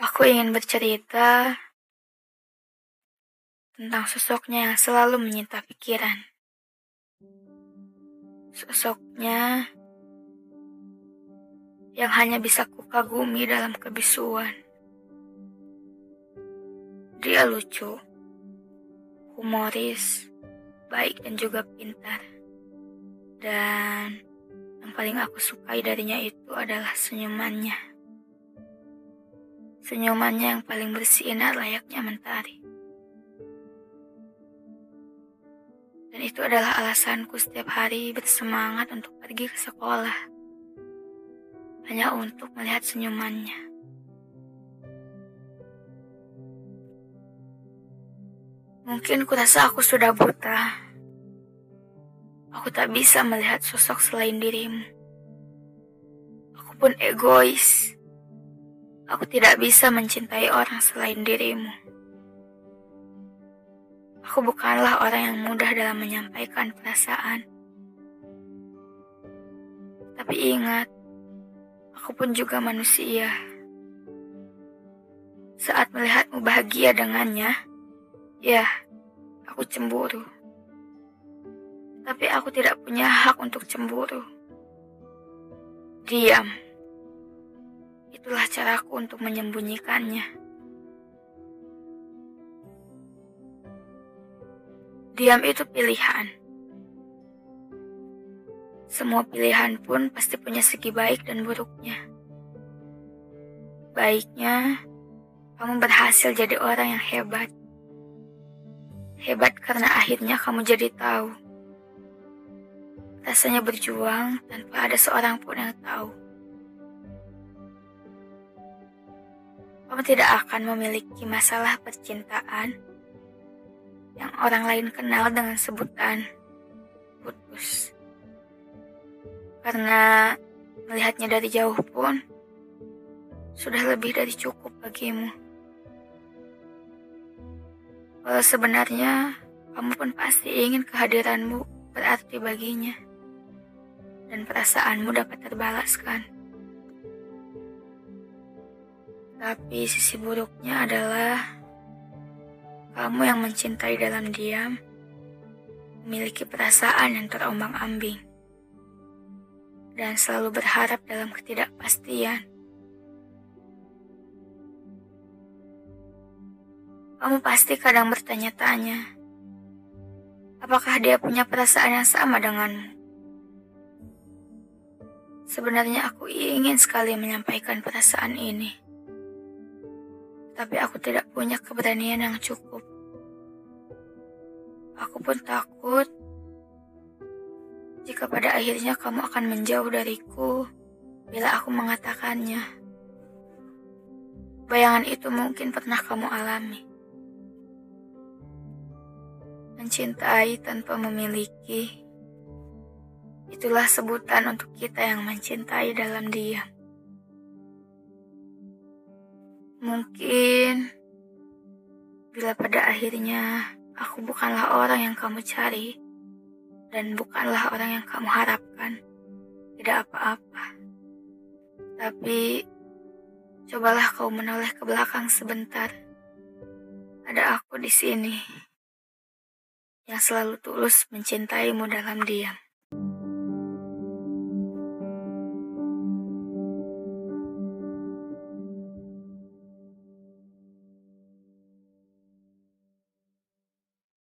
Aku ingin bercerita tentang sosoknya yang selalu menyita pikiran. Sosoknya yang hanya bisa kukagumi dalam kebisuan. Dia lucu, humoris, baik dan juga pintar. Dan yang paling aku sukai darinya itu adalah senyumannya. Senyumannya yang paling bersinar layaknya mentari. Dan itu adalah alasanku setiap hari bersemangat untuk pergi ke sekolah. Hanya untuk melihat senyumannya. Mungkin kurasa aku sudah buta. Aku tak bisa melihat sosok selain dirimu. Aku pun egois. Aku tidak bisa mencintai orang selain dirimu. Aku bukanlah orang yang mudah dalam menyampaikan perasaan. Tapi ingat, aku pun juga manusia. Saat melihatmu bahagia dengannya, ya, aku cemburu. Tapi aku tidak punya hak untuk cemburu. Diam. Itulah caraku untuk menyembunyikannya. Diam itu pilihan. Semua pilihan pun pasti punya segi baik dan buruknya. Baiknya, kamu berhasil jadi orang yang hebat. Hebat karena akhirnya kamu jadi tahu. Rasanya berjuang tanpa ada seorang pun yang tahu. Kamu tidak akan memiliki masalah percintaan yang orang lain kenal dengan sebutan putus. Karena melihatnya dari jauh pun sudah lebih dari cukup bagimu. Walau sebenarnya kamu pun pasti ingin kehadiranmu berarti baginya dan perasaanmu dapat terbalaskan. Tapi sisi buruknya adalah kamu yang mencintai dalam diam, memiliki perasaan yang terombang-ambing, dan selalu berharap dalam ketidakpastian. Kamu pasti kadang bertanya-tanya, apakah dia punya perasaan yang sama denganmu? Sebenarnya aku ingin sekali menyampaikan perasaan ini tapi aku tidak punya keberanian yang cukup. Aku pun takut jika pada akhirnya kamu akan menjauh dariku bila aku mengatakannya. Bayangan itu mungkin pernah kamu alami. Mencintai tanpa memiliki, itulah sebutan untuk kita yang mencintai dalam diam. Mungkin bila pada akhirnya aku bukanlah orang yang kamu cari dan bukanlah orang yang kamu harapkan, tidak apa-apa. Tapi cobalah kau menoleh ke belakang sebentar. Ada aku di sini yang selalu tulus mencintaimu dalam diam.